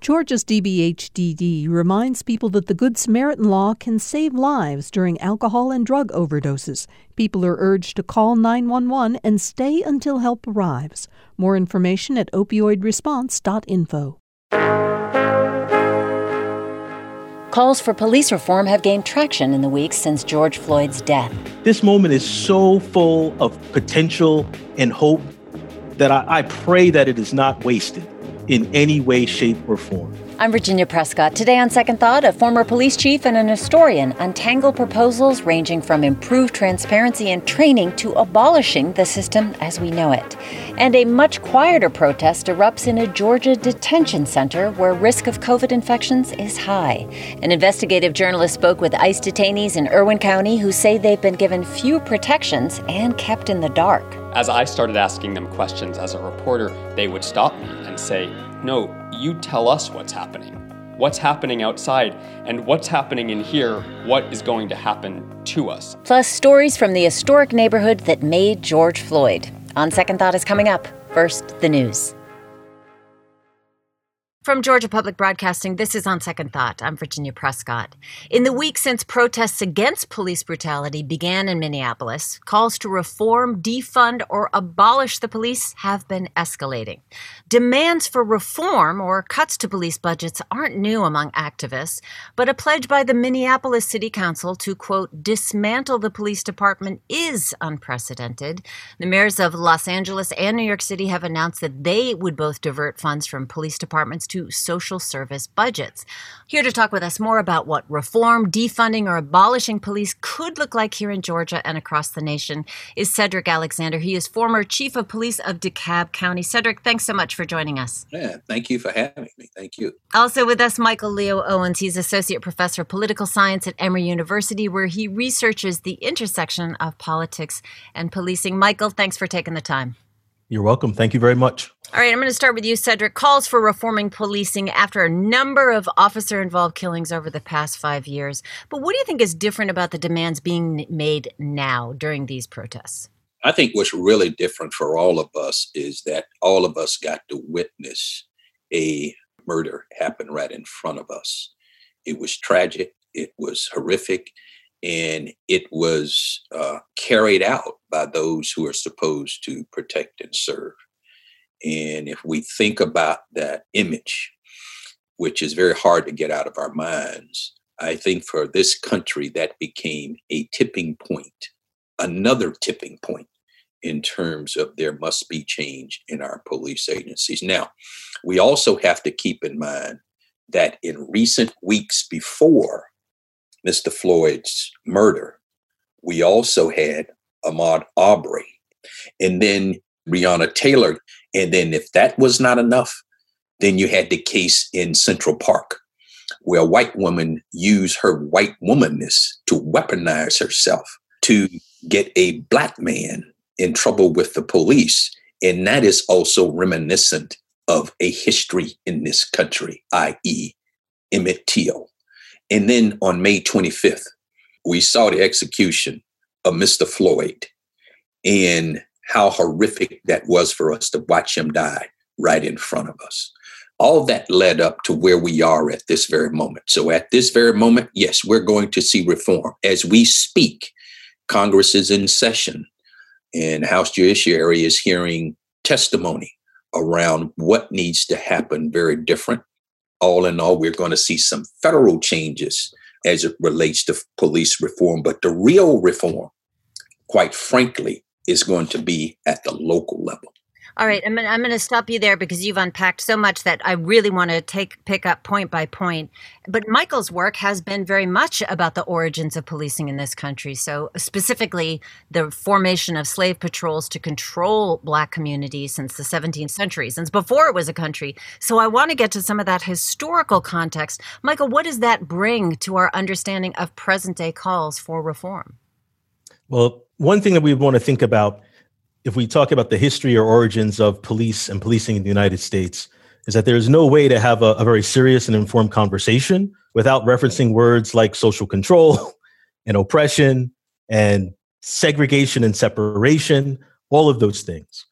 Georgia's DBHDD reminds people that the Good Samaritan law can save lives during alcohol and drug overdoses. People are urged to call 911 and stay until help arrives. More information at opioidresponse.info. Calls for police reform have gained traction in the weeks since George Floyd's death. This moment is so full of potential and hope that I, I pray that it is not wasted in any way, shape, or form. I'm Virginia Prescott. Today on Second Thought, a former police chief and an historian untangle proposals ranging from improved transparency and training to abolishing the system as we know it. And a much quieter protest erupts in a Georgia detention center where risk of COVID infections is high. An investigative journalist spoke with ICE detainees in Irwin County who say they've been given few protections and kept in the dark. As I started asking them questions as a reporter, they would stop me and say, No, you tell us what's happening. What's happening outside and what's happening in here, what is going to happen to us. Plus, stories from the historic neighborhood that made George Floyd. On Second Thought is coming up. First, the news. From Georgia Public Broadcasting, this is On Second Thought. I'm Virginia Prescott. In the week since protests against police brutality began in Minneapolis, calls to reform, defund, or abolish the police have been escalating. Demands for reform or cuts to police budgets aren't new among activists, but a pledge by the Minneapolis City Council to, quote, dismantle the police department is unprecedented. The mayors of Los Angeles and New York City have announced that they would both divert funds from police departments to social service budgets. Here to talk with us more about what reform, defunding, or abolishing police could look like here in Georgia and across the nation is Cedric Alexander. He is former chief of police of DeKalb County. Cedric, thanks so much for joining us. Yeah, thank you for having me. Thank you. Also with us, Michael Leo Owens. He's associate professor of political science at Emory University, where he researches the intersection of politics and policing. Michael, thanks for taking the time. You're welcome. Thank you very much. All right, I'm going to start with you, Cedric. Calls for reforming policing after a number of officer involved killings over the past five years. But what do you think is different about the demands being made now during these protests? I think what's really different for all of us is that all of us got to witness a murder happen right in front of us. It was tragic, it was horrific, and it was uh, carried out by those who are supposed to protect and serve. And if we think about that image, which is very hard to get out of our minds, I think for this country that became a tipping point, another tipping point in terms of there must be change in our police agencies. Now, we also have to keep in mind that in recent weeks before Mr. Floyd's murder, we also had Ahmaud Arbery and then Breonna Taylor. And then, if that was not enough, then you had the case in Central Park where a white woman used her white womanness to weaponize herself to get a black man in trouble with the police. And that is also reminiscent of a history in this country, i.e., Emmett Till. And then on May 25th, we saw the execution of Mr. Floyd and how horrific that was for us to watch him die right in front of us. All that led up to where we are at this very moment. So, at this very moment, yes, we're going to see reform. As we speak, Congress is in session and House Judiciary is hearing testimony around what needs to happen very different all in all, we're going to see some federal changes as it relates to police reform. But the real reform, quite frankly, is going to be at the local level. All right, I'm gonna, I'm going to stop you there because you've unpacked so much that I really want to take pick up point by point. But Michael's work has been very much about the origins of policing in this country. So specifically, the formation of slave patrols to control black communities since the 17th century, since before it was a country. So I want to get to some of that historical context. Michael, what does that bring to our understanding of present day calls for reform? Well, one thing that we want to think about if we talk about the history or origins of police and policing in the United States, is that there is no way to have a, a very serious and informed conversation without referencing words like social control and oppression and segregation and separation, all of those things.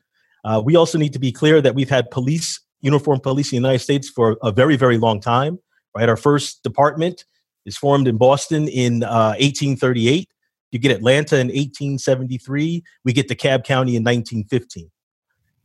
Uh, we also need to be clear that we've had police uniformed police in the United States for a very, very long time. Right, our first department is formed in Boston in uh, 1838. You get Atlanta in 1873. We get DeKalb County in 1915.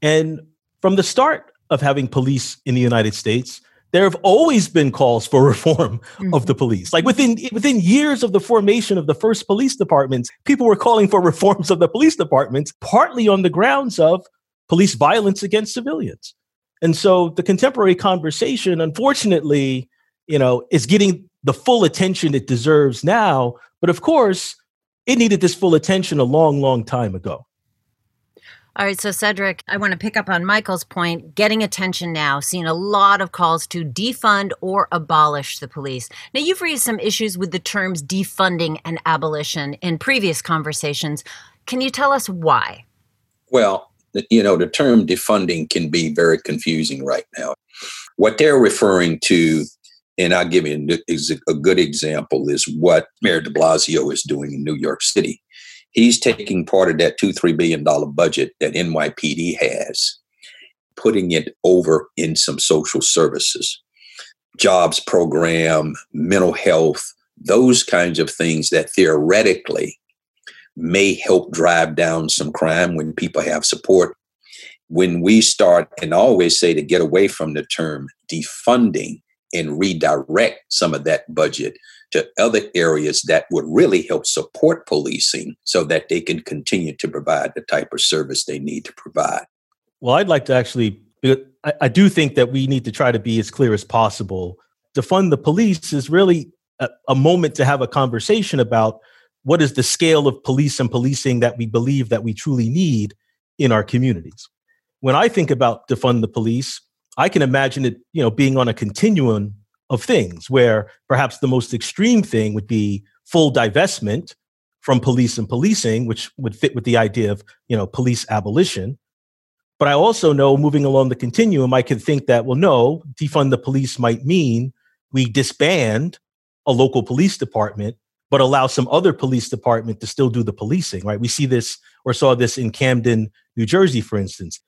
And from the start of having police in the United States, there have always been calls for reform mm-hmm. of the police. Like within within years of the formation of the first police departments, people were calling for reforms of the police departments, partly on the grounds of police violence against civilians. And so the contemporary conversation, unfortunately, you know, is getting the full attention it deserves now. But of course, it needed this full attention a long, long time ago. All right, so Cedric, I want to pick up on Michael's point. Getting attention now, seeing a lot of calls to defund or abolish the police. Now, you've raised some issues with the terms defunding and abolition in previous conversations. Can you tell us why? Well, you know, the term defunding can be very confusing right now. What they're referring to, and I'll give you a good example, is what Mayor de Blasio is doing in New York City He's taking part of that two, three billion dollar budget that NYPD has, putting it over in some social services, jobs program, mental health, those kinds of things that theoretically may help drive down some crime when people have support. When we start, and I always say to get away from the term defunding and redirect some of that budget to other areas that would really help support policing so that they can continue to provide the type of service they need to provide. Well, I'd like to actually, I, do think that we need to try to be as clear as possible. To fund the police is really a, a moment to have a conversation about what is the scale of police and policing that we believe that we truly need in our communities. When I think about defund the police, I can imagine it, you know, being on a continuum of things where perhaps the most extreme thing would be full divestment from police and policing which would fit with the idea of you know police abolition. But i also know moving along the continuum i could think that well no defund the police might mean we disband a local police department but allow some other police department to still do the policing right? We see this or saw this in camden new jersey for instance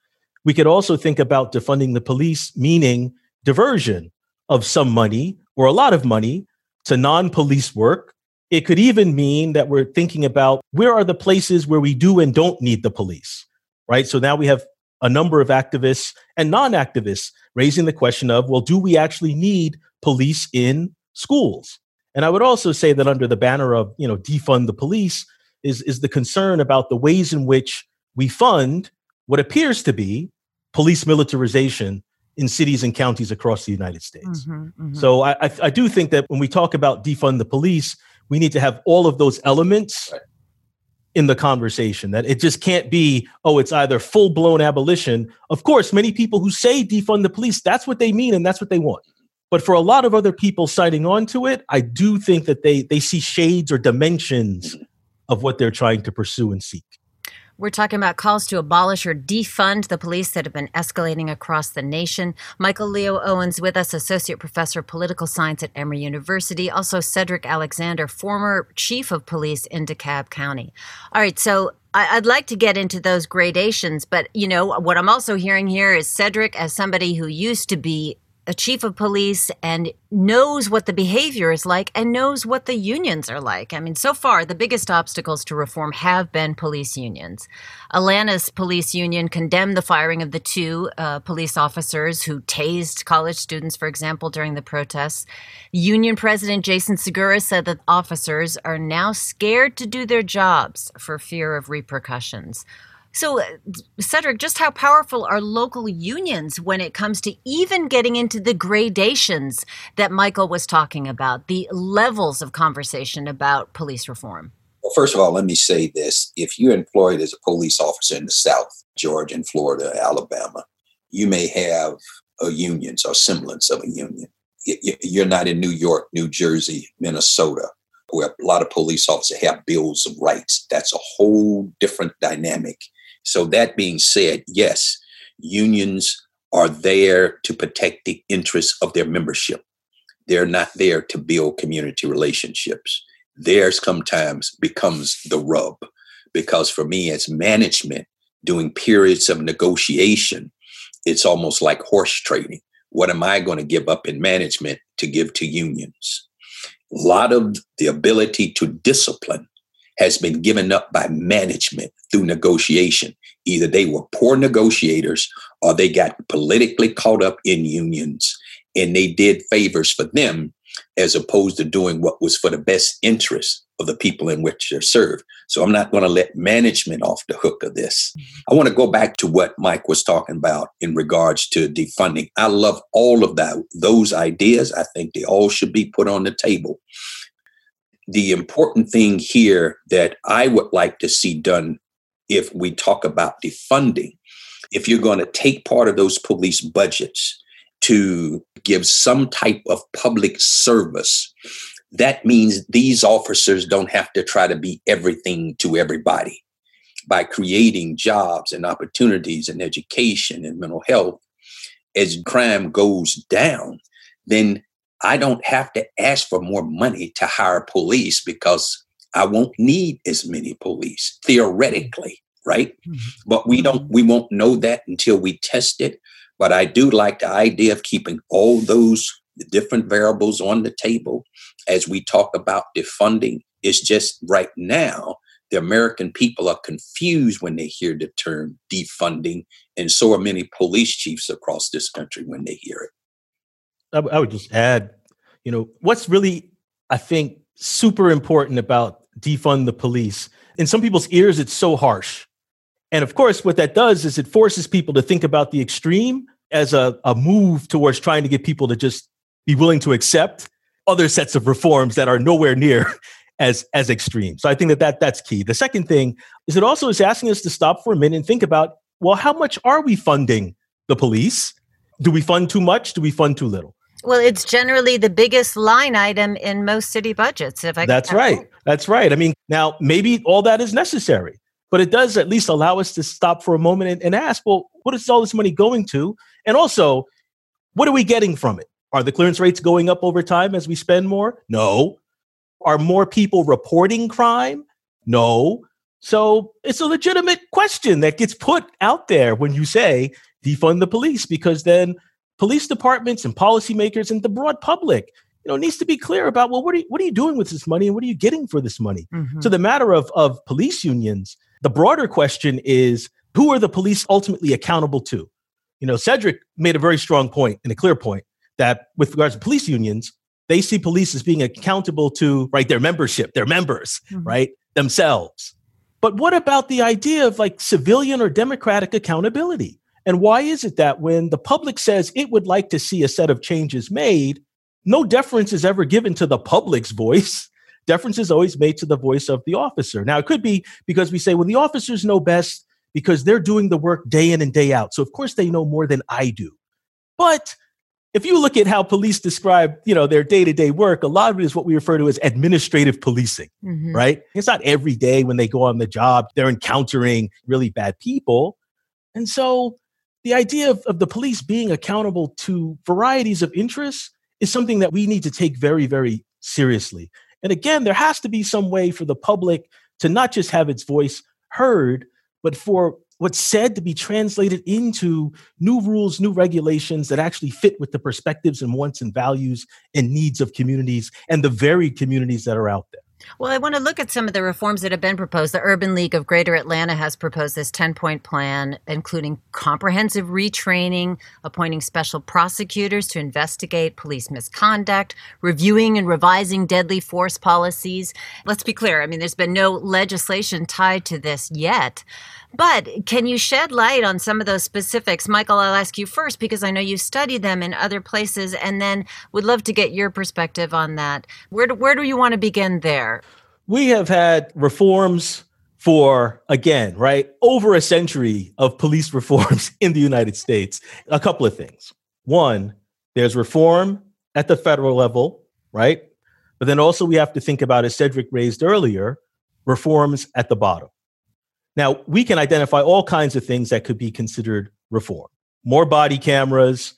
we could also think about defunding the police meaning diversion of some money or a lot of money to non police work. It could even mean that we're thinking about where are the places where we do and don't need the police, right? So now we have a number of activists and non activists raising the question of, well, do we actually need police in schools? And I would also say that under the banner of, you know, defund the police is, is the concern about the ways in which we fund what appears to be police militarization in cities and counties across the United States. Mm-hmm, mm-hmm. So I, I, I, do think that when we talk about defund the police, we need to have all of those elements right. in the conversation. That it just can't be, oh, it's either full blown abolition. Of course, many people who say defund the police, that's what they mean and that's what they want. But for a lot of other people signing on to it, I do think that they they see shades or dimensions mm-hmm. of what they're trying to pursue and seek. We're talking about calls to abolish or defund the police that have been escalating across the nation. Michael Leo Owens with us, Associate Professor of Political Science at Emory University. Also, Cedric Alexander, former Chief of Police in DeKalb County. All right, so I'd like to get into those gradations, but you know what I'm also hearing here is Cedric as somebody who used to be a chief of police and knows what the behavior is like and knows what the unions are like. I mean, so far, the biggest obstacles to reform have been police unions. Atlanta's police union condemned the firing of the two uh, police officers who tased college students, for example, during the protests. Union President Jason Segura said that officers are now scared to do their jobs for fear of repercussions. So, uh, Cedric, just how powerful are local unions when it comes to even getting into the gradations that Michael was talking about, the levels of conversation about police reform? Well, first of all, let me say this. If you're employed as a police officer in the South, Georgia and Florida, Alabama, you may have a union or semblance of a union. You're not in New York, New Jersey, Minnesota, where a lot of police officers have bills of rights. That's a whole different dynamic so, that being said, yes, unions are there to protect the interests of their membership. They're not there to build community relationships. Theirs sometimes becomes the rub. Because for me, as management, doing periods of negotiation it's almost like horse trading. What am I going to give up in management to give to unions? A lot of the ability to discipline has been given up by management through negotiation. Either they were poor negotiators or they got politically caught up in unions and they did favors for them as opposed to doing what was for the best interest of the people in which they're served. So I'm not going to let management off the hook of this. Mm-hmm. I want to go back to what Mike was talking about in regards to defunding. I love all of that, those ideas. I think they all should be put on the table. The important thing here that I would like to see done if we talk about defunding, if you're going to take part of those police budgets to give some type of public service that means these officers don't have to try to be everything to everybody. By creating jobs and opportunities and education and mental health, as crime goes down, then I don't have to ask for more money to hire police because I won't need as many police theoretically, right? Mm-hmm. But we don't we won't know that until we test it. But I do like the idea of keeping all those different variables on the table as we talk about defunding It's just right now the American people are confused when they hear the term defunding, and so are many police chiefs across this country when they hear it. I, w- I would just add, you know, what's really, I think, super important about defund the police. In some people's ears, it's so harsh. And of course, what that does is it forces people to think about the extreme as a, a move towards trying to get people to just be willing to accept other sets of reforms that are nowhere near as as extreme. So I think that, that that's key. The second thing is it also is asking us to stop for a minute and think about well, how much are we funding the police? Do we fund too much? Do we fund too little? Well, it's generally the biggest line item in most city budgets. If I that's right, that's right. I mean, now maybe all that is necessary, but it does at least allow us to stop for a moment and, and ask, well, what is all this money going to? And also, what are we getting from it? Are the clearance rates going up over time as we spend more? No. Are more people reporting crime? No. So it's a legitimate question that gets put out there when you say defund the police, because then police departments and policymakers and the broad public, you know, needs to be clear about well, what are you, what are you doing with this money and what are you getting for this money? Mm-hmm. So the matter of of police unions, the broader question is who are the police ultimately accountable to? You know, Cedric made a very strong point and a clear point that with regards to police unions, they see police as being accountable to right their membership, their members, mm-hmm. right themselves. But what about the idea of like civilian or democratic accountability? And why is it that when the public says it would like to see a set of changes made, no deference is ever given to the public's voice? Deference is always made to the voice of the officer. Now, it could be because we say, well, the officers know best because they're doing the work day in and day out. So, of course, they know more than I do. But if you look at how police describe, you know, their day-to-day work, a lot of it is what we refer to as administrative policing, mm-hmm. right? It's not every day when they go on the job, they're encountering really bad people. And so the idea of, of the police being accountable to varieties of interests is something that we need to take very, very seriously. And again, there has to be some way for the public to not just have its voice heard, but for what's said to be translated into new rules, new regulations that actually fit with the perspectives and wants and values and needs of communities and the varied communities that are out there. Well, I want to look at some of the reforms that have been proposed. The Urban League of Greater Atlanta has proposed this 10 point plan, including comprehensive retraining, appointing special prosecutors to investigate police misconduct, reviewing and revising deadly force policies. Let's be clear I mean, there's been no legislation tied to this yet. But can you shed light on some of those specifics? Michael, I'll ask you first because I know you studied them in other places and then would love to get your perspective on that. Where do, where do you want to begin there? We have had reforms for, again, right, over a century of police reforms in the United States. A couple of things. One, there's reform at the federal level, right? But then also we have to think about, as Cedric raised earlier, reforms at the bottom. Now, we can identify all kinds of things that could be considered reform. More body cameras,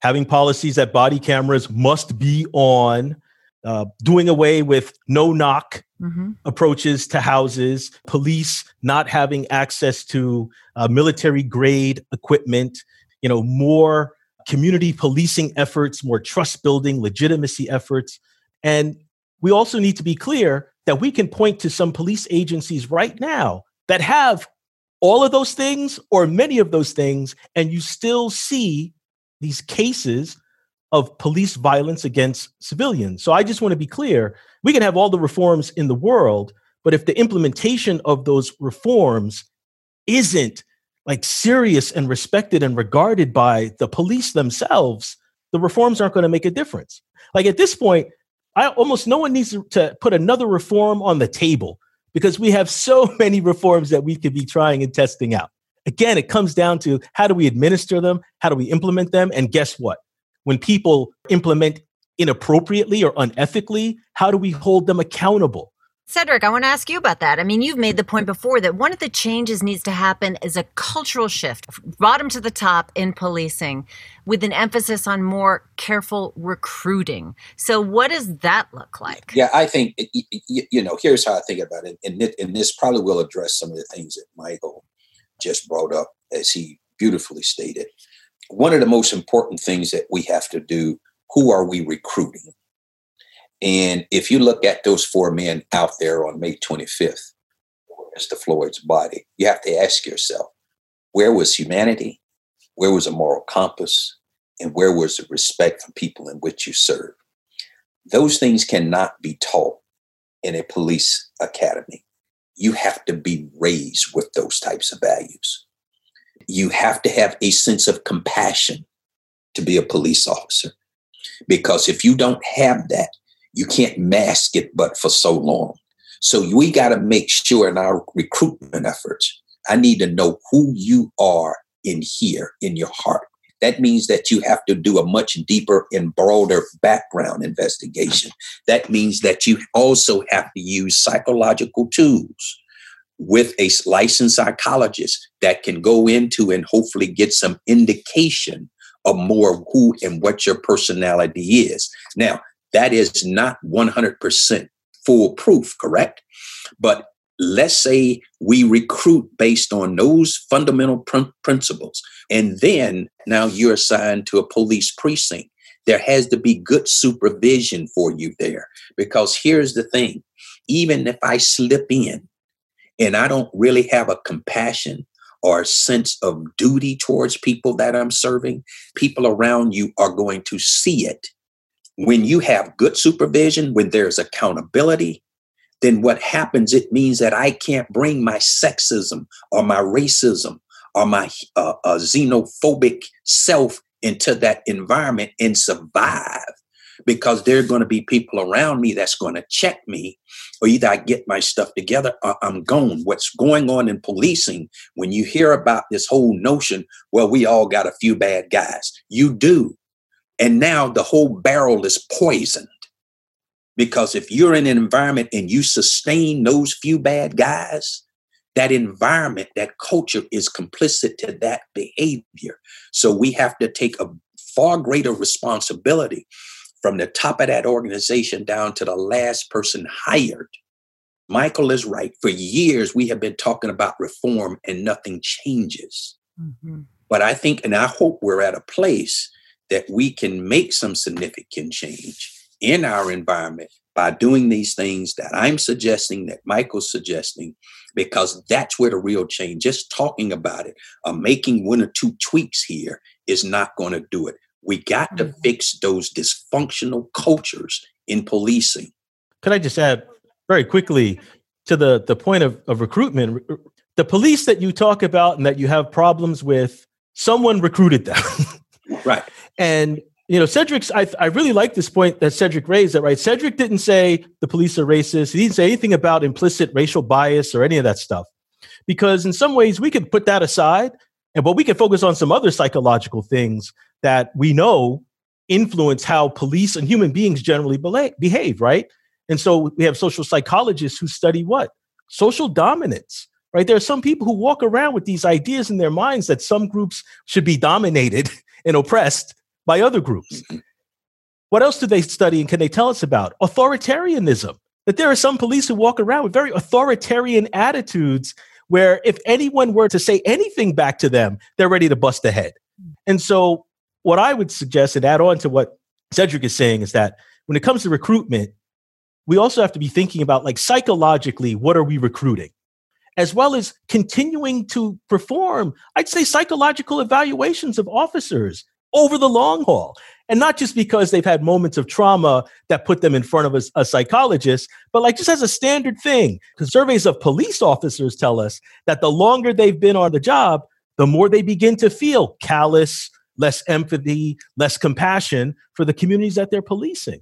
having policies that body cameras must be on, uh, doing away with no knock mm-hmm. approaches to houses, police not having access to uh, military grade equipment, you know, more community policing efforts, more trust building, legitimacy efforts. And we also need to be clear that we can point to some police agencies right now that have all of those things or many of those things, and you still see these cases of police violence against civilians. So I just want to be clear we can have all the reforms in the world, but if the implementation of those reforms isn't like serious and respected and regarded by the police themselves, the reforms aren't going to make a difference. Like at this point, I almost no one needs to put another reform on the table because we have so many reforms that we could be trying and testing out. Again, it comes down to how do we administer them? How do we implement them? And guess what? When people implement inappropriately or unethically, how do we hold them accountable? Cedric, I want to ask you about that. I mean, you've made the point before that one of the changes needs to happen is a cultural shift, bottom to the top in policing, with an emphasis on more careful recruiting. So, what does that look like? Yeah, I think, you know, here's how I think about it. And, this probably will address some of the things that Michael just brought up, as he beautifully stated. One of the most important things that we have to do who are we recruiting? And if you look at those four men out there on May 25th, Mr. Floyd's body, you have to ask yourself, where was humanity? Where was a moral compass? And where was the respect for people in which you serve? Those things cannot be taught in a police academy. You have to be raised with those types of values. You have to have a sense of compassion to be a police officer. Because if you don't have that, you can't mask it but for so long. So we got to make sure in our recruitment efforts, I need to know who you are in here, in your heart. That means that you have to do a much deeper and broader background investigation. That means that you also have to use psychological tools with a licensed psychologist that can go into and hopefully get some indication of more who and what your personality is. Now, that is not 100% foolproof, correct? But let's say we recruit based on those fundamental pr- principles, and then now you're assigned to a police precinct. There has to be good supervision for you there. Because here's the thing even if I slip in and I don't really have a compassion or a sense of duty towards people that I'm serving, people around you are going to see it when you have good supervision, when there's accountability, then what happens, it means that I can't bring my sexism or my racism or my uh, uh, xenophobic self into that environment and survive because there are going to be people around me that's going to check me or either I get my stuff together or I'm gone. What's going on in policing when you hear about this whole notion, well, we all got a few bad guys. You do. And now the whole barrel is poisoned. Because if you're in an environment and you sustain those few bad guys, that environment, that culture is complicit to that behavior. So we have to take a far greater responsibility from the top of that organization down to the last person hired. Michael is right. For years, we have been talking about reform and nothing changes. Mm-hmm. But I think, and I hope we're at a place that we can make some significant change in our environment by doing these things that I'm suggesting, that Michael's suggesting, because that's where the real change, just talking about it, uh, making one or two tweaks here is not going to do it. We got to mm-hmm. fix those dysfunctional cultures in policing. Could I just add very quickly to the, the point of, of recruitment? The police that you talk about and that you have problems with, someone recruited them. right. And you know, Cedric's. I I really like this point that Cedric raised. That right. Cedric didn't say the police are racist. He didn't say anything about implicit racial bias or any of that stuff, because in some ways we could put that aside, and but we can focus on some other psychological things that we know influence how police and human beings generally behave. Right. And so we have social psychologists who study what social dominance right? There are some people who walk around with these ideas in their minds that some groups should be dominated and oppressed by other groups. What else do they study and can they tell us about? Authoritarianism. That there are some police who walk around with very authoritarian attitudes where if anyone were to say anything back to them, they're ready to bust a head. And so, what I would suggest and add on to what Cedric is saying is that when it comes to recruitment, we also have to be thinking about like psychologically, what are we recruiting? As well as continuing to perform, I'd say, psychological evaluations of officers over the long haul. And not just because they've had moments of trauma that put them in front of a, a psychologist, but like just as a standard thing. Because surveys of police officers tell us that the longer they've been on the job, the more they begin to feel callous, less empathy, less compassion for the communities that they're policing.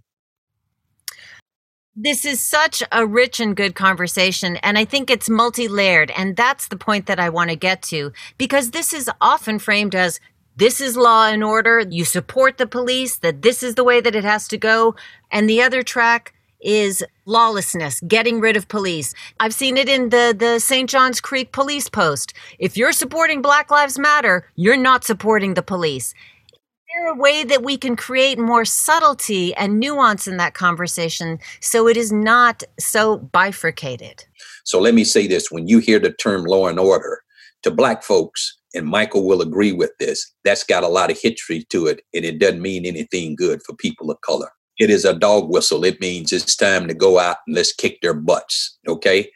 This is such a rich and good conversation, and I think it's multi layered. And that's the point that I want to get to because this is often framed as this is law and order. You support the police, that this is the way that it has to go. And the other track is lawlessness, getting rid of police. I've seen it in the, the St. John's Creek police post. If you're supporting Black Lives Matter, you're not supporting the police. Is there a way that we can create more subtlety and nuance in that conversation so it is not so bifurcated? So let me say this when you hear the term law and order, to Black folks, and Michael will agree with this, that's got a lot of history to it, and it doesn't mean anything good for people of color. It is a dog whistle. It means it's time to go out and let's kick their butts. Okay.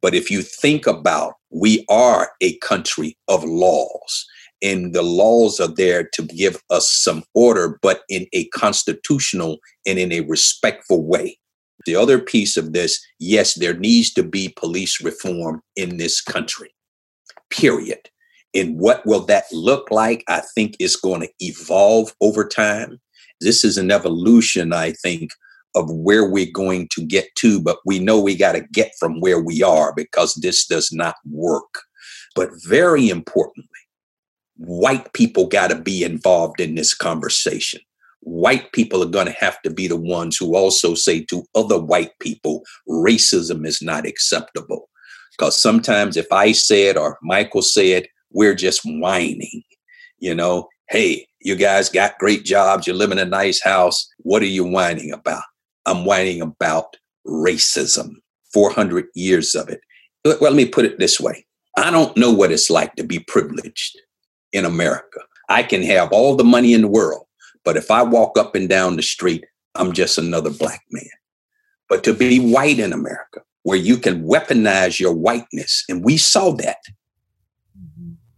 But if you think about, we are a country of laws, and the laws are there to give us some order, but in a constitutional and in a respectful way. The other piece of this, yes, there needs to be police reform in this country, period. And what will that look like? I think it's going to evolve over time. This is an evolution, I think, of where we're going to get to, but we know we got to get from where we are because this does not work. But very importantly, white people got to be involved in this conversation. White people are going to have to be the ones who also say to other white people, racism is not acceptable. Because sometimes if I say it or Michael said, we're just whining, you know, hey, you guys got great jobs, you live in a nice house. What are you whining about? I'm whining about racism, 400 years of it. Well, let me put it this way I don't know what it's like to be privileged in America. I can have all the money in the world, but if I walk up and down the street, I'm just another black man. But to be white in America, where you can weaponize your whiteness, and we saw that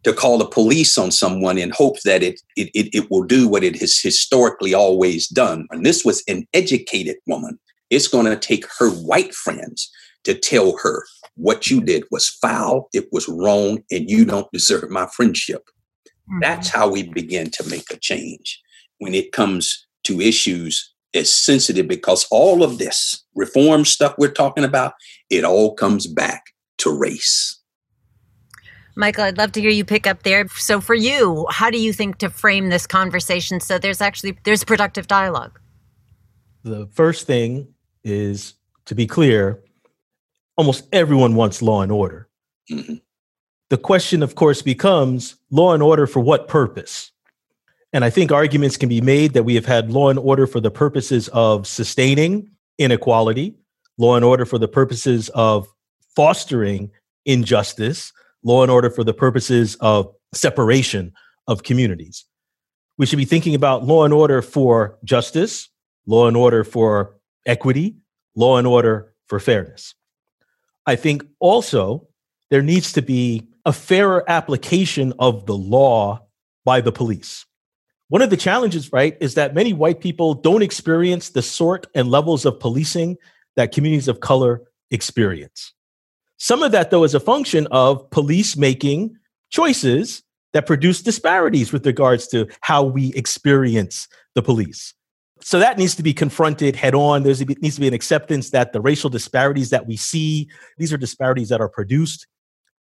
to call the police on someone in hopes that it, it, it, it will do what it has historically always done. And this was an educated woman. It's going to take her white friends to tell her what you did was foul, it was wrong, and you don't deserve my friendship. Mm-hmm. That's how we begin to make a change when it comes to issues as sensitive because all of this reform stuff we're talking about, it all comes back to race. Michael, I'd love to hear you pick up there. So for you, how do you think to frame this conversation so there's actually there's productive dialogue? The first thing is to be clear, almost everyone wants law and order. Mm-hmm. The question, of course, becomes law and order for what purpose? And I think arguments can be made that we have had law and order for the purposes of sustaining inequality, law and order for the purposes of fostering injustice, law and order for the purposes of separation of communities. We should be thinking about law and order for justice, law and order for equity, law and order for fairness. I think also there needs to be a fairer application of the law by the police. One of the challenges, right, is that many white people don't experience the sort and levels of policing that communities of color experience. Some of that, though, is a function of police making choices that produce disparities with regards to how we experience the police. So that needs to be confronted head on. There needs to be an acceptance that the racial disparities that we see, these are disparities that are produced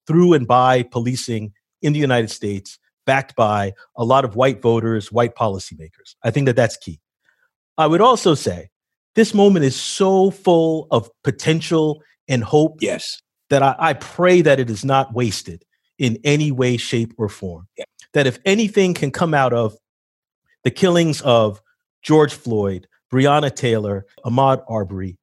through and by policing in the United States, backed by a lot of white voters, white policymakers. I think that that's key. I would also say this moment is so full of potential and hope. Yes that I, I pray that it is not wasted in any way, shape, or form. That if anything can come out of the killings of George Floyd, Breonna Taylor, Ahmaud Arbery,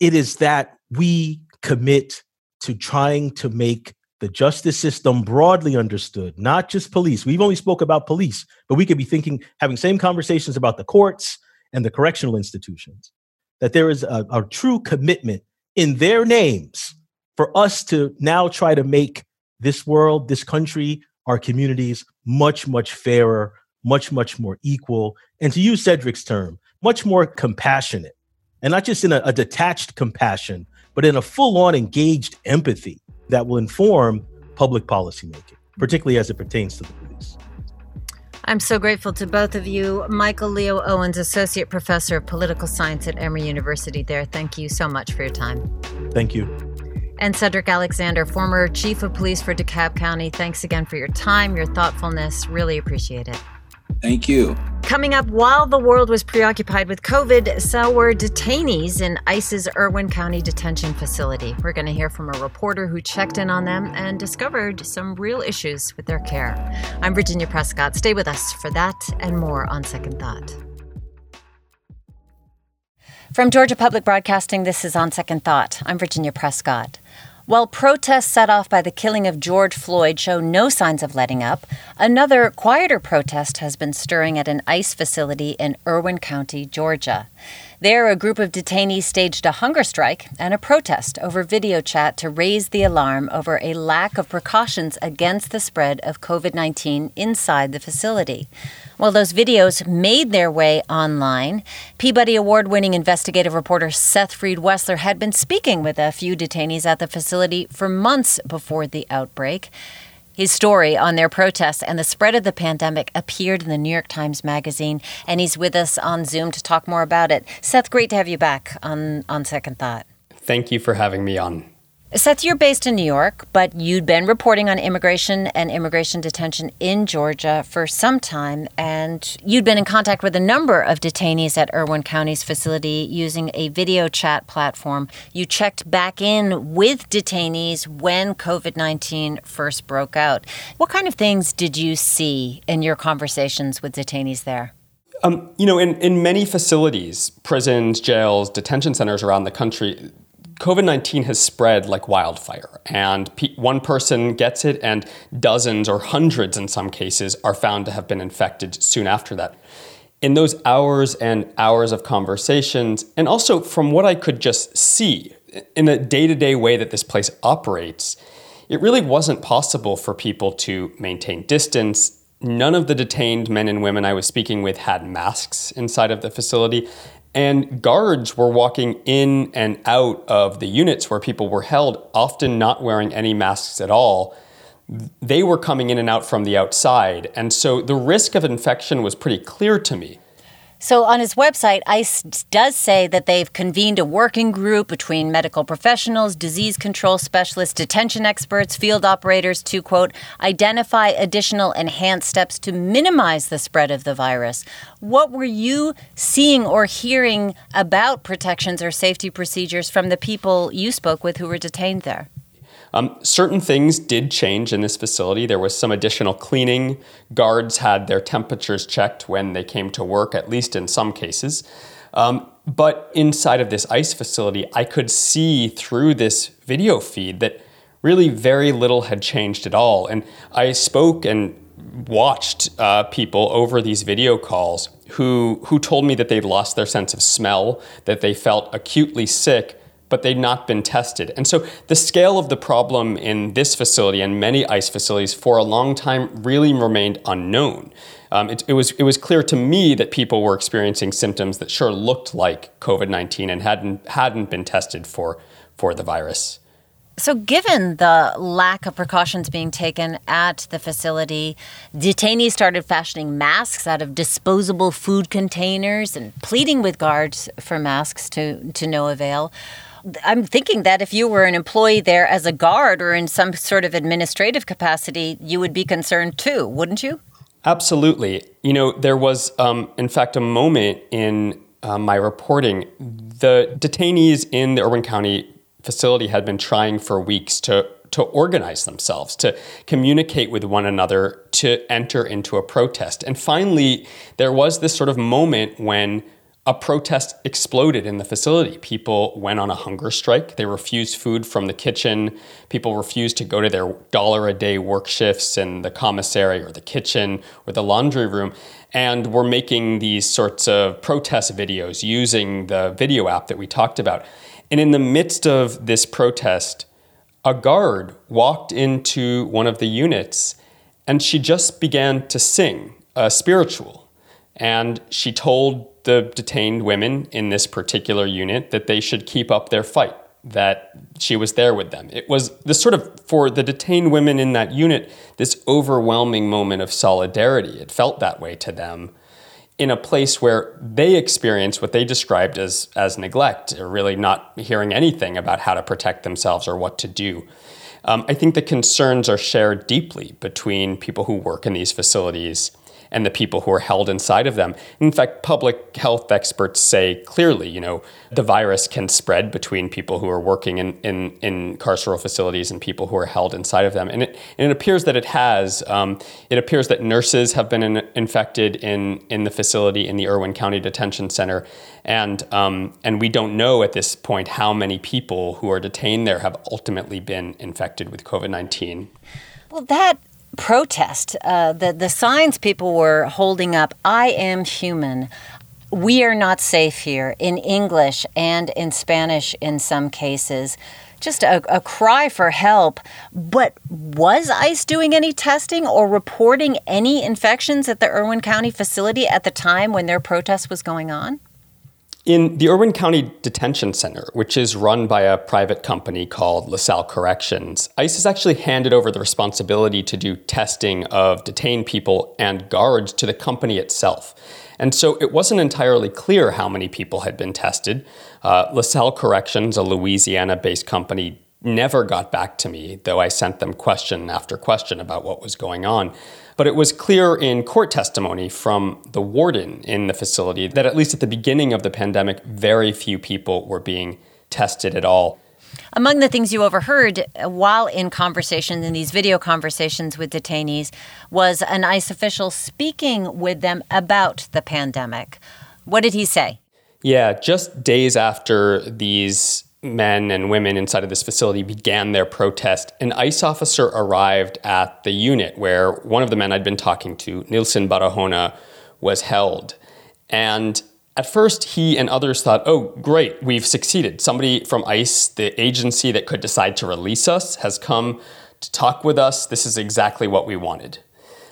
it is that we commit to trying to make the justice system broadly understood, not just police. We've only spoke about police, but we could be thinking, having same conversations about the courts and the correctional institutions, that there is a, a true commitment in their names for us to now try to make this world, this country, our communities much, much fairer, much, much more equal, and to use Cedric's term, much more compassionate. And not just in a, a detached compassion, but in a full on engaged empathy that will inform public policymaking, particularly as it pertains to the police. I'm so grateful to both of you. Michael Leo Owens, Associate Professor of Political Science at Emory University, there. Thank you so much for your time. Thank you. And Cedric Alexander, former Chief of Police for DeKalb County, thanks again for your time, your thoughtfulness. Really appreciate it. Thank you. Coming up, while the world was preoccupied with COVID, so were detainees in ICE's Irwin County Detention Facility. We're going to hear from a reporter who checked in on them and discovered some real issues with their care. I'm Virginia Prescott. Stay with us for that and more on Second Thought. From Georgia Public Broadcasting, this is On Second Thought. I'm Virginia Prescott. While protests set off by the killing of George Floyd show no signs of letting up, another quieter protest has been stirring at an ICE facility in Irwin County, Georgia. There, a group of detainees staged a hunger strike and a protest over video chat to raise the alarm over a lack of precautions against the spread of COVID 19 inside the facility. Well, those videos made their way online. Peabody Award winning investigative reporter Seth Freed Wessler had been speaking with a few detainees at the facility for months before the outbreak. His story on their protests and the spread of the pandemic appeared in the New York Times Magazine, and he's with us on Zoom to talk more about it. Seth, great to have you back on, on Second Thought. Thank you for having me on. Seth, you're based in New York, but you'd been reporting on immigration and immigration detention in Georgia for some time, and you'd been in contact with a number of detainees at Irwin County's facility using a video chat platform. You checked back in with detainees when COVID 19 first broke out. What kind of things did you see in your conversations with detainees there? Um, you know, in, in many facilities, prisons, jails, detention centers around the country, COVID 19 has spread like wildfire, and pe- one person gets it, and dozens or hundreds in some cases are found to have been infected soon after that. In those hours and hours of conversations, and also from what I could just see in the day to day way that this place operates, it really wasn't possible for people to maintain distance. None of the detained men and women I was speaking with had masks inside of the facility, and guards were walking in and out of the units where people were held, often not wearing any masks at all. They were coming in and out from the outside. And so the risk of infection was pretty clear to me. So, on his website, ICE does say that they've convened a working group between medical professionals, disease control specialists, detention experts, field operators to, quote, identify additional enhanced steps to minimize the spread of the virus. What were you seeing or hearing about protections or safety procedures from the people you spoke with who were detained there? Um, certain things did change in this facility. There was some additional cleaning. Guards had their temperatures checked when they came to work, at least in some cases. Um, but inside of this ICE facility, I could see through this video feed that really very little had changed at all. And I spoke and watched uh, people over these video calls who who told me that they'd lost their sense of smell, that they felt acutely sick, but they'd not been tested. And so the scale of the problem in this facility and many ICE facilities for a long time really remained unknown. Um, it, it, was, it was clear to me that people were experiencing symptoms that sure looked like COVID 19 and hadn't, hadn't been tested for, for the virus. So, given the lack of precautions being taken at the facility, detainees started fashioning masks out of disposable food containers and pleading with guards for masks to, to no avail. I'm thinking that if you were an employee there as a guard or in some sort of administrative capacity, you would be concerned too, wouldn't you? Absolutely. You know, there was, um, in fact, a moment in uh, my reporting. The detainees in the Irwin County facility had been trying for weeks to to organize themselves, to communicate with one another, to enter into a protest. And finally, there was this sort of moment when a protest exploded in the facility. People went on a hunger strike. They refused food from the kitchen. People refused to go to their dollar a day work shifts in the commissary or the kitchen or the laundry room. And were making these sorts of protest videos using the video app that we talked about. And in the midst of this protest, a guard walked into one of the units and she just began to sing a spiritual. And she told the detained women in this particular unit that they should keep up their fight, that she was there with them. It was this sort of, for the detained women in that unit, this overwhelming moment of solidarity. It felt that way to them in a place where they experienced what they described as, as neglect, or really not hearing anything about how to protect themselves or what to do. Um, I think the concerns are shared deeply between people who work in these facilities and the people who are held inside of them. In fact, public health experts say clearly, you know, the virus can spread between people who are working in, in, in carceral facilities and people who are held inside of them. And it, and it appears that it has. Um, it appears that nurses have been in, infected in, in the facility in the Irwin County Detention Center. And, um, and we don't know at this point how many people who are detained there have ultimately been infected with COVID 19. Well, that protest, uh, the, the signs people were holding up I am human. We are not safe here in English and in Spanish in some cases. Just a, a cry for help. But was ICE doing any testing or reporting any infections at the Irwin County facility at the time when their protest was going on? In the Irwin County Detention Center, which is run by a private company called LaSalle Corrections, ICE has actually handed over the responsibility to do testing of detained people and guards to the company itself. And so it wasn't entirely clear how many people had been tested. Uh, LaSalle Corrections, a Louisiana based company, never got back to me, though I sent them question after question about what was going on. But it was clear in court testimony from the warden in the facility that, at least at the beginning of the pandemic, very few people were being tested at all. Among the things you overheard uh, while in conversations, in these video conversations with detainees, was an ICE official speaking with them about the pandemic. What did he say? Yeah, just days after these men and women inside of this facility began their protest, an ICE officer arrived at the unit where one of the men I'd been talking to, Nilson Barahona, was held. And at first, he and others thought, oh, great, we've succeeded. Somebody from ICE, the agency that could decide to release us, has come to talk with us. This is exactly what we wanted.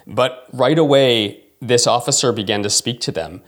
But right away, this officer began to speak to them.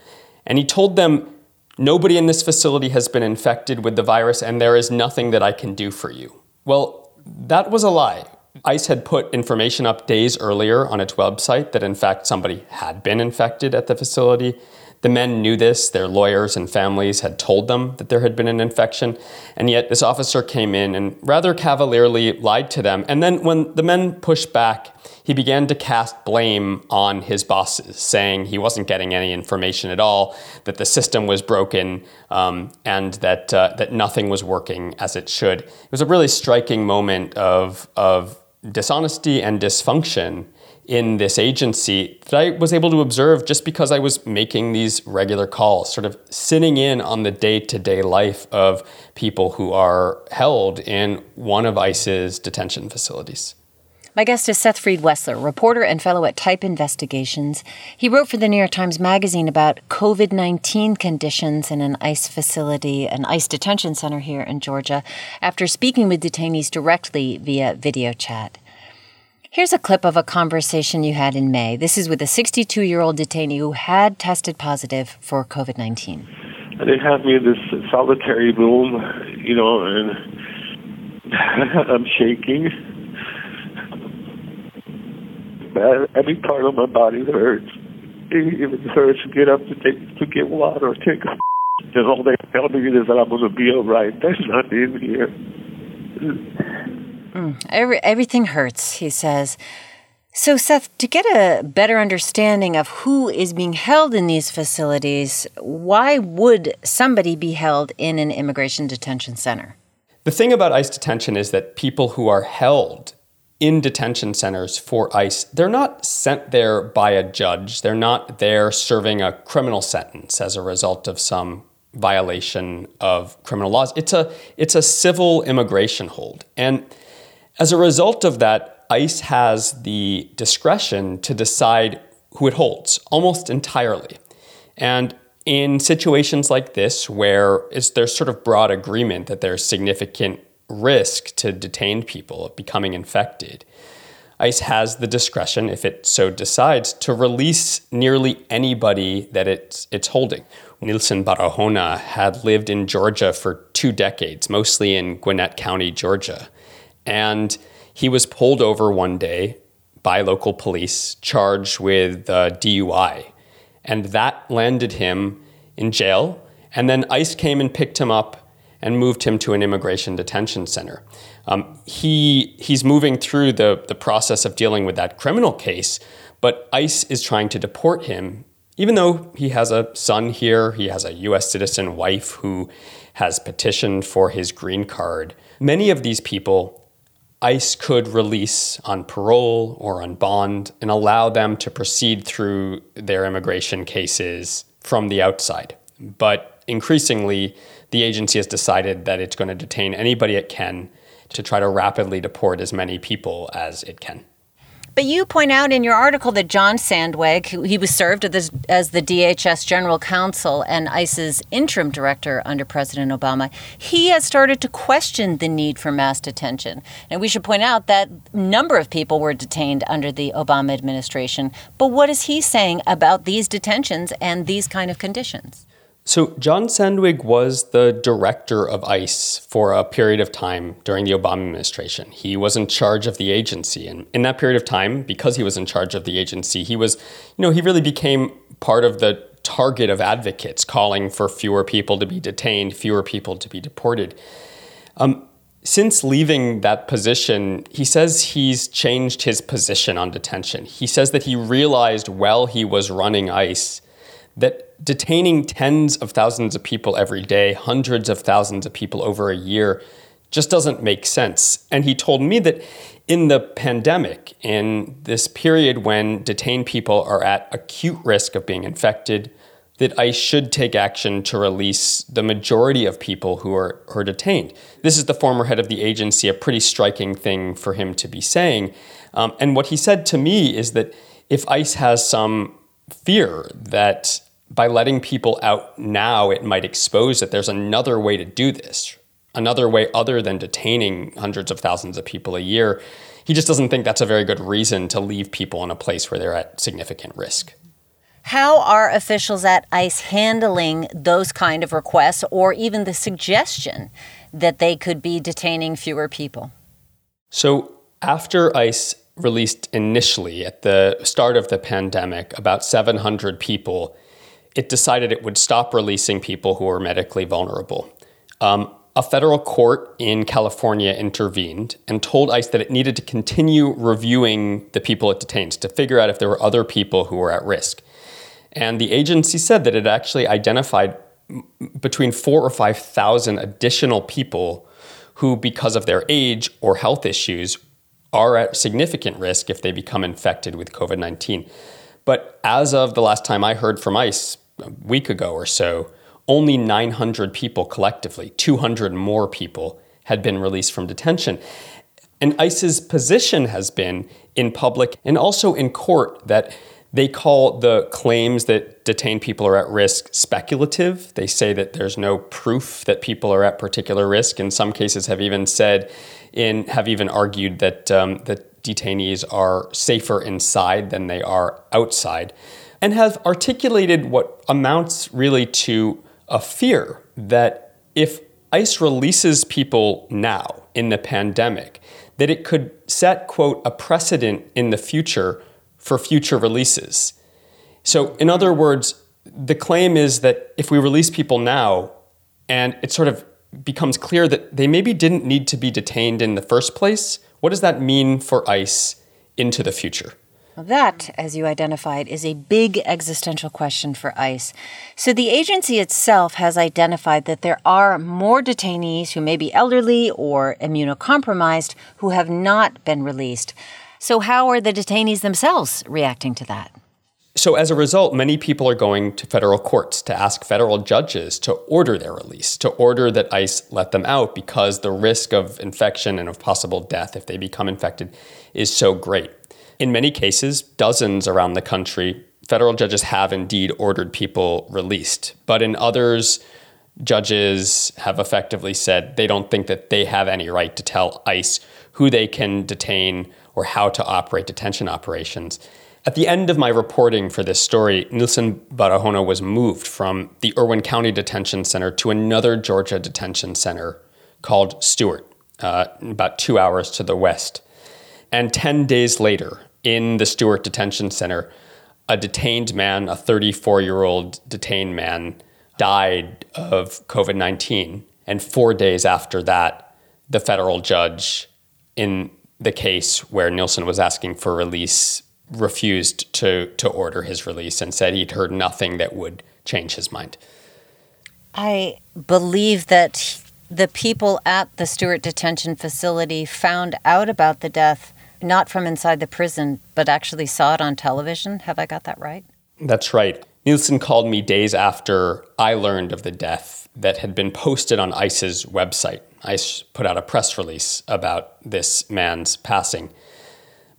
And he told them Nobody in this facility has been infected with the virus, and there is nothing that I can do for you. Well, that was a lie. ICE had put information up days earlier on its website that, in fact, somebody had been infected at the facility. The men knew this, their lawyers and families had told them that there had been an infection, and yet this officer came in and rather cavalierly lied to them. And then, when the men pushed back, he began to cast blame on his bosses, saying he wasn't getting any information at all, that the system was broken, um, and that, uh, that nothing was working as it should. It was a really striking moment of, of dishonesty and dysfunction in this agency that I was able to observe just because I was making these regular calls, sort of sitting in on the day to day life of people who are held in one of ICE's detention facilities. My guest is Seth Freed Wessler, reporter and fellow at Type Investigations. He wrote for the New York Times Magazine about COVID 19 conditions in an ICE facility, an ICE detention center here in Georgia, after speaking with detainees directly via video chat. Here's a clip of a conversation you had in May. This is with a 62 year old detainee who had tested positive for COVID 19. They have me in this solitary room, you know, and I'm shaking every part of my body hurts. It even hurts to get up to take to get water or take a and all they tell me is that I'm going to be all right. That's not in here. Mm, every, everything hurts, he says. So, Seth, to get a better understanding of who is being held in these facilities, why would somebody be held in an immigration detention center? The thing about ICE detention is that people who are held in detention centers for ICE, they're not sent there by a judge. They're not there serving a criminal sentence as a result of some violation of criminal laws. It's a it's a civil immigration hold. And as a result of that, ICE has the discretion to decide who it holds almost entirely. And in situations like this, where there's sort of broad agreement that there's significant risk to detained people of becoming infected, ICE has the discretion, if it so decides, to release nearly anybody that it's, it's holding. Nilson Barahona had lived in Georgia for two decades, mostly in Gwinnett County, Georgia. And he was pulled over one day by local police, charged with uh, DUI. And that landed him in jail. And then ICE came and picked him up and moved him to an immigration detention center. Um, he he's moving through the the process of dealing with that criminal case, but ICE is trying to deport him, even though he has a son here. He has a U.S. citizen wife who has petitioned for his green card. Many of these people. ICE could release on parole or on bond and allow them to proceed through their immigration cases from the outside. But increasingly, the agency has decided that it's going to detain anybody it can to try to rapidly deport as many people as it can. But you point out in your article that John Sandweg, he was served as, as the DHS General Counsel and ICE's interim director under President Obama, he has started to question the need for mass detention. And we should point out that number of people were detained under the Obama administration. But what is he saying about these detentions and these kind of conditions? So, John Sandweg was the director of ICE for a period of time during the Obama administration. He was in charge of the agency. And in that period of time, because he was in charge of the agency, he was, you know, he really became part of the target of advocates calling for fewer people to be detained, fewer people to be deported. Um, since leaving that position, he says he's changed his position on detention. He says that he realized while he was running ICE that detaining tens of thousands of people every day, hundreds of thousands of people over a year, just doesn't make sense. And he told me that in the pandemic, in this period when detained people are at acute risk of being infected, that ICE should take action to release the majority of people who are, who are detained. This is the former head of the agency, a pretty striking thing for him to be saying. Um, and what he said to me is that if ICE has some fear that by letting people out now, it might expose that there's another way to do this, another way other than detaining hundreds of thousands of people a year. He just doesn't think that's a very good reason to leave people in a place where they're at significant risk. How are officials at ICE handling those kind of requests or even the suggestion that they could be detaining fewer people? So, after ICE released initially at the start of the pandemic about 700 people, it decided it would stop releasing people who were medically vulnerable. Um, a federal court in California intervened and told ICE that it needed to continue reviewing the people it detains to figure out if there were other people who were at risk. And the agency said that it actually identified between four or 5,000 additional people who, because of their age or health issues, are at significant risk if they become infected with COVID 19. But as of the last time I heard from ICE, a week ago or so, only 900 people collectively, 200 more people, had been released from detention. And ICE's position has been in public and also in court that they call the claims that detained people are at risk speculative. They say that there's no proof that people are at particular risk. In some cases, have even said, in have even argued that um, that detainees are safer inside than they are outside, and have articulated what amounts really to a fear that if ICE releases people now in the pandemic, that it could set quote a precedent in the future for future releases. So, in other words, the claim is that if we release people now and it sort of becomes clear that they maybe didn't need to be detained in the first place, what does that mean for ICE into the future? That, as you identified, is a big existential question for ICE. So the agency itself has identified that there are more detainees who may be elderly or immunocompromised who have not been released. So, how are the detainees themselves reacting to that? So, as a result, many people are going to federal courts to ask federal judges to order their release, to order that ICE let them out because the risk of infection and of possible death if they become infected is so great. In many cases, dozens around the country, federal judges have indeed ordered people released. But in others, judges have effectively said they don't think that they have any right to tell ICE who they can detain or how to operate detention operations. At the end of my reporting for this story, Nilson Barahona was moved from the Irwin County Detention Center to another Georgia detention center called Stewart, uh, about two hours to the west. And 10 days later, in the Stewart Detention Center, a detained man, a 34 year old detained man, died of COVID 19. And four days after that, the federal judge in the case where Nilson was asking for release refused to, to order his release and said he'd heard nothing that would change his mind. I believe that the people at the Stewart Detention Facility found out about the death not from inside the prison, but actually saw it on television. Have I got that right? That's right. Nilson called me days after I learned of the death that had been posted on ICE's website. ICE put out a press release about this man's passing.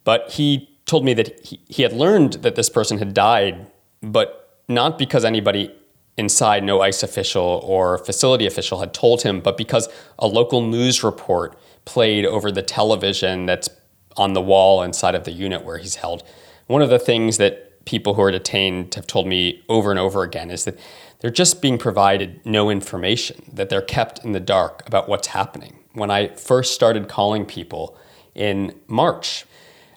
But he told me that he, he had learned that this person had died, but not because anybody inside, no ICE official or facility official had told him, but because a local news report played over the television that's on the wall inside of the unit where he's held. One of the things that people who are detained have told me over and over again is that they're just being provided no information, that they're kept in the dark about what's happening. When I first started calling people in March,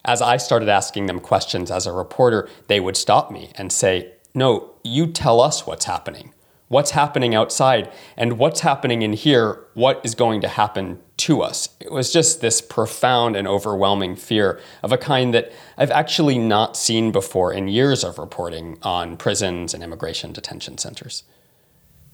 as I started asking them questions as a reporter, they would stop me and say, No, you tell us what's happening what's happening outside and what's happening in here, what is going to happen to us. It was just this profound and overwhelming fear of a kind that I've actually not seen before in years of reporting on prisons and immigration detention centers.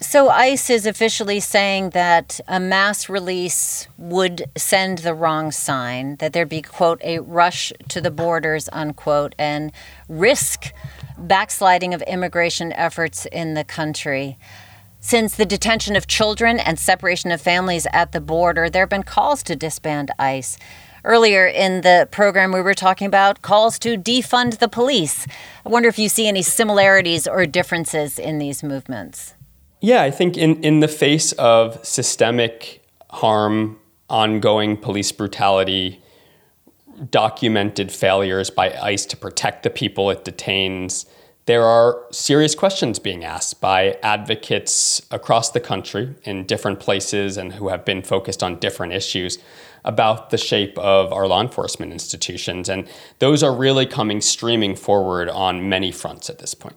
So, ICE is officially saying that a mass release would send the wrong sign, that there'd be, quote, a rush to the borders, unquote, and risk backsliding of immigration efforts in the country. Since the detention of children and separation of families at the border, there have been calls to disband ICE. Earlier in the program, we were talking about calls to defund the police. I wonder if you see any similarities or differences in these movements. Yeah, I think in, in the face of systemic harm, ongoing police brutality, documented failures by ICE to protect the people it detains, there are serious questions being asked by advocates across the country in different places and who have been focused on different issues about the shape of our law enforcement institutions. And those are really coming streaming forward on many fronts at this point.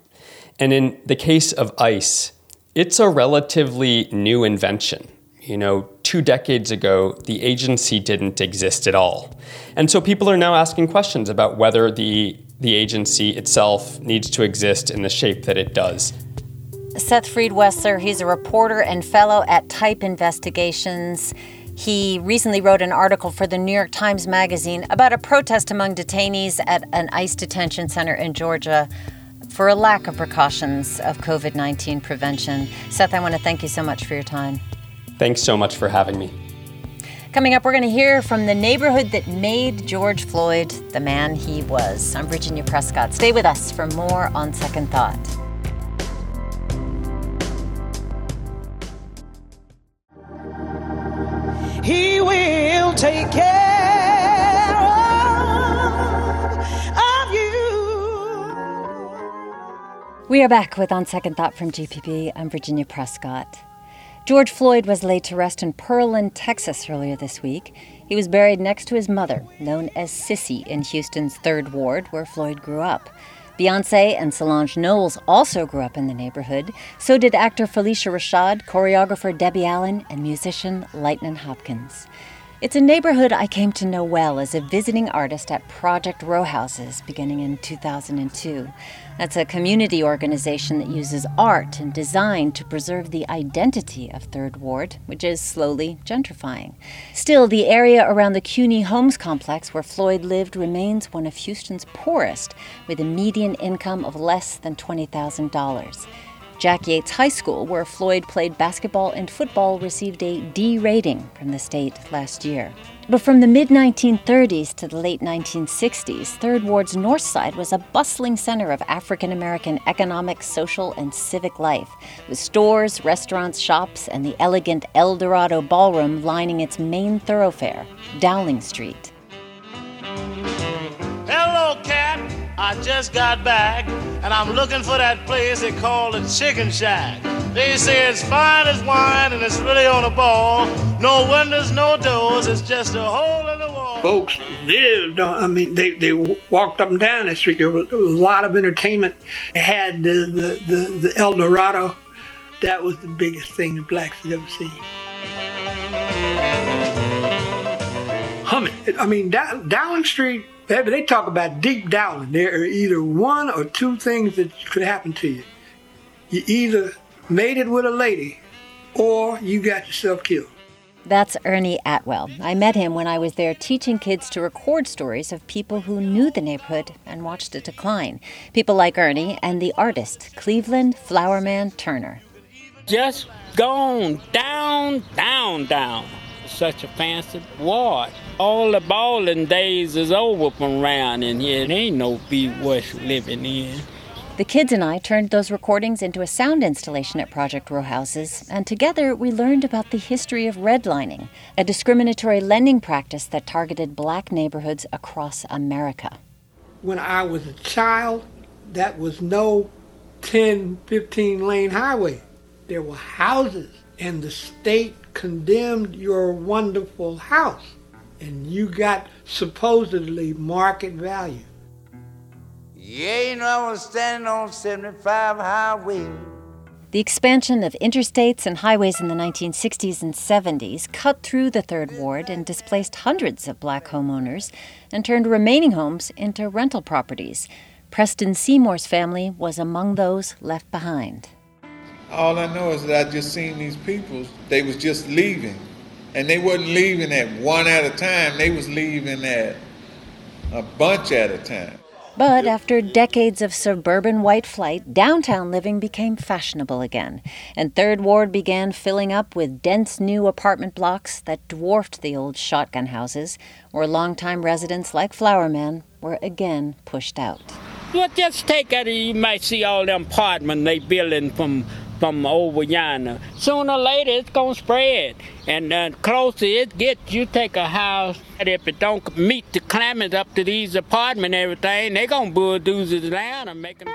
And in the case of ICE, it's a relatively new invention. You know, two decades ago, the agency didn't exist at all. And so people are now asking questions about whether the, the agency itself needs to exist in the shape that it does. Seth Freed Wessler, he's a reporter and fellow at Type Investigations. He recently wrote an article for the New York Times Magazine about a protest among detainees at an ICE detention center in Georgia for a lack of precautions of COVID 19 prevention. Seth, I want to thank you so much for your time. Thanks so much for having me. Coming up, we're going to hear from the neighborhood that made George Floyd the man he was. I'm Virginia Prescott. Stay with us for more on Second Thought. He will take care of you. We are back with On Second Thought from GPB. I'm Virginia Prescott. George Floyd was laid to rest in Pearland, Texas earlier this week. He was buried next to his mother, known as Sissy, in Houston's 3rd Ward, where Floyd grew up. Beyonce and Solange Knowles also grew up in the neighborhood. So did actor Phylicia Rashad, choreographer Debbie Allen, and musician Lightnin' Hopkins. It's a neighborhood I came to know well as a visiting artist at Project Row Houses beginning in 2002. That's a community organization that uses art and design to preserve the identity of Third Ward, which is slowly gentrifying. Still, the area around the Cuney Homes complex where Floyd lived remains one of Houston's poorest, with a median income of less than $20,000. Jack Yates High School, where Floyd played basketball and football, received a D rating from the state last year. But from the mid 1930s to the late 1960s, Third Ward's north side was a bustling center of African American economic, social, and civic life, with stores, restaurants, shops, and the elegant El Dorado Ballroom lining its main thoroughfare, Dowling Street. Hello, cat. I just got back, and I'm looking for that place they call the Chicken Shack. They say it's fine as wine, and it's really on a ball. No windows, no doors, it's just a hole in the wall. Folks lived, I mean, they, they walked up and down the street. There was, there was a lot of entertainment. They had the, the, the, the El Dorado. That was the biggest thing the blacks had ever seen. Humming. I mean, Dowling Street they talk about deep Dowling. There are either one or two things that could happen to you. You either made it with a lady or you got yourself killed. That's Ernie Atwell. I met him when I was there teaching kids to record stories of people who knew the neighborhood and watched it decline. People like Ernie and the artist, Cleveland Flowerman Turner. Just gone down, down, down such a fancy ward. All the balling days is over from around in here. There ain't no be worth living in. The kids and I turned those recordings into a sound installation at Project Row Houses, and together we learned about the history of redlining, a discriminatory lending practice that targeted black neighborhoods across America. When I was a child, that was no 10, 15 lane highway. There were houses, and the state condemned your wonderful house and you got supposedly market value. Yeah, you know, I was standing on 75 highway. The expansion of interstates and highways in the 1960s and 70s cut through the Third Ward and displaced hundreds of black homeowners and turned remaining homes into rental properties. Preston Seymour's family was among those left behind. All I know is that I just seen these people, they was just leaving. And they wasn't leaving at one at a time, they was leaving at a bunch at a time. But after decades of suburban white flight, downtown living became fashionable again, and Third Ward began filling up with dense new apartment blocks that dwarfed the old shotgun houses, where longtime residents like Flowerman were again pushed out. Well, just take it, you might see all them apartments they building from from over yonder. Sooner or later, it's gonna spread, and the closer it gets, you take a house. And if it don't meet the climates up to these apartments and everything, they gonna bulldoze it down and make them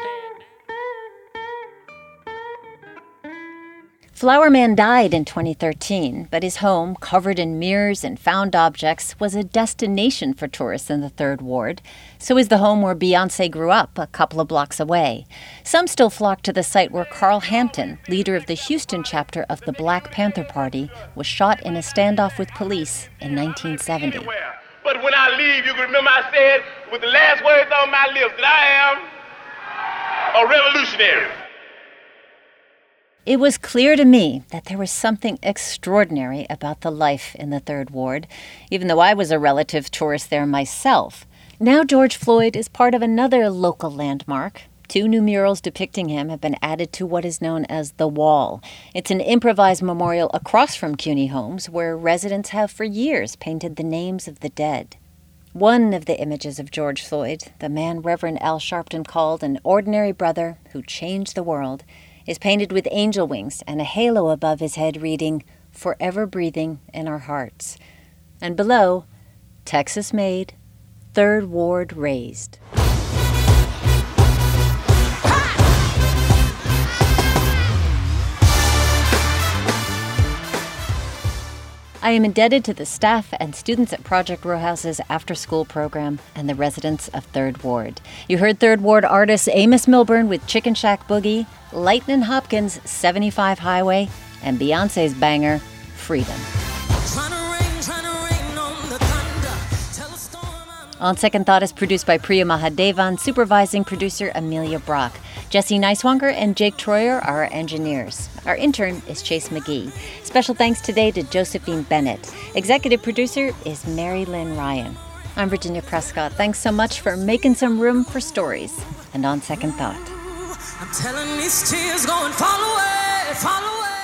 tear. Flowerman died in 2013, but his home, covered in mirrors and found objects, was a destination for tourists in the Third Ward. So is the home where Beyonce grew up, a couple of blocks away. Some still flock to the site where Carl Hampton, leader of the Houston chapter of the Black Panther Party, was shot in a standoff with police in 1970. But when I leave, you can remember I said with the last words on my lips that I am a revolutionary. It was clear to me that there was something extraordinary about the life in the Third Ward, even though I was a relative tourist there myself. Now, George Floyd is part of another local landmark. Two new murals depicting him have been added to what is known as the Wall. It's an improvised memorial across from Cuney Homes where residents have for years painted the names of the dead. One of the images of George Floyd, the man Reverend Al Sharpton called an ordinary brother who changed the world, is painted with angel wings and a halo above his head reading, Forever Breathing in Our Hearts. And below, Texas made, Third Ward raised. I am indebted to the staff and students at Project Row Houses' after school program and the residents of Third Ward. You heard Third Ward artists Amos Milburn with Chicken Shack Boogie, Lightnin' Hopkins' 75 Highway, and Beyonce's banger, Freedom. On Second Thought is produced by Priya Mahadevan, supervising producer Amelia Brock. Jesse Neiswanger and Jake Troyer are our engineers. Our intern is Chase McGee. Special thanks today to Josephine Bennett. Executive producer is Mary Lynn Ryan. I'm Virginia Prescott. Thanks so much for making some room for stories. And on second thought. I'm telling these tears going fall away, fall away.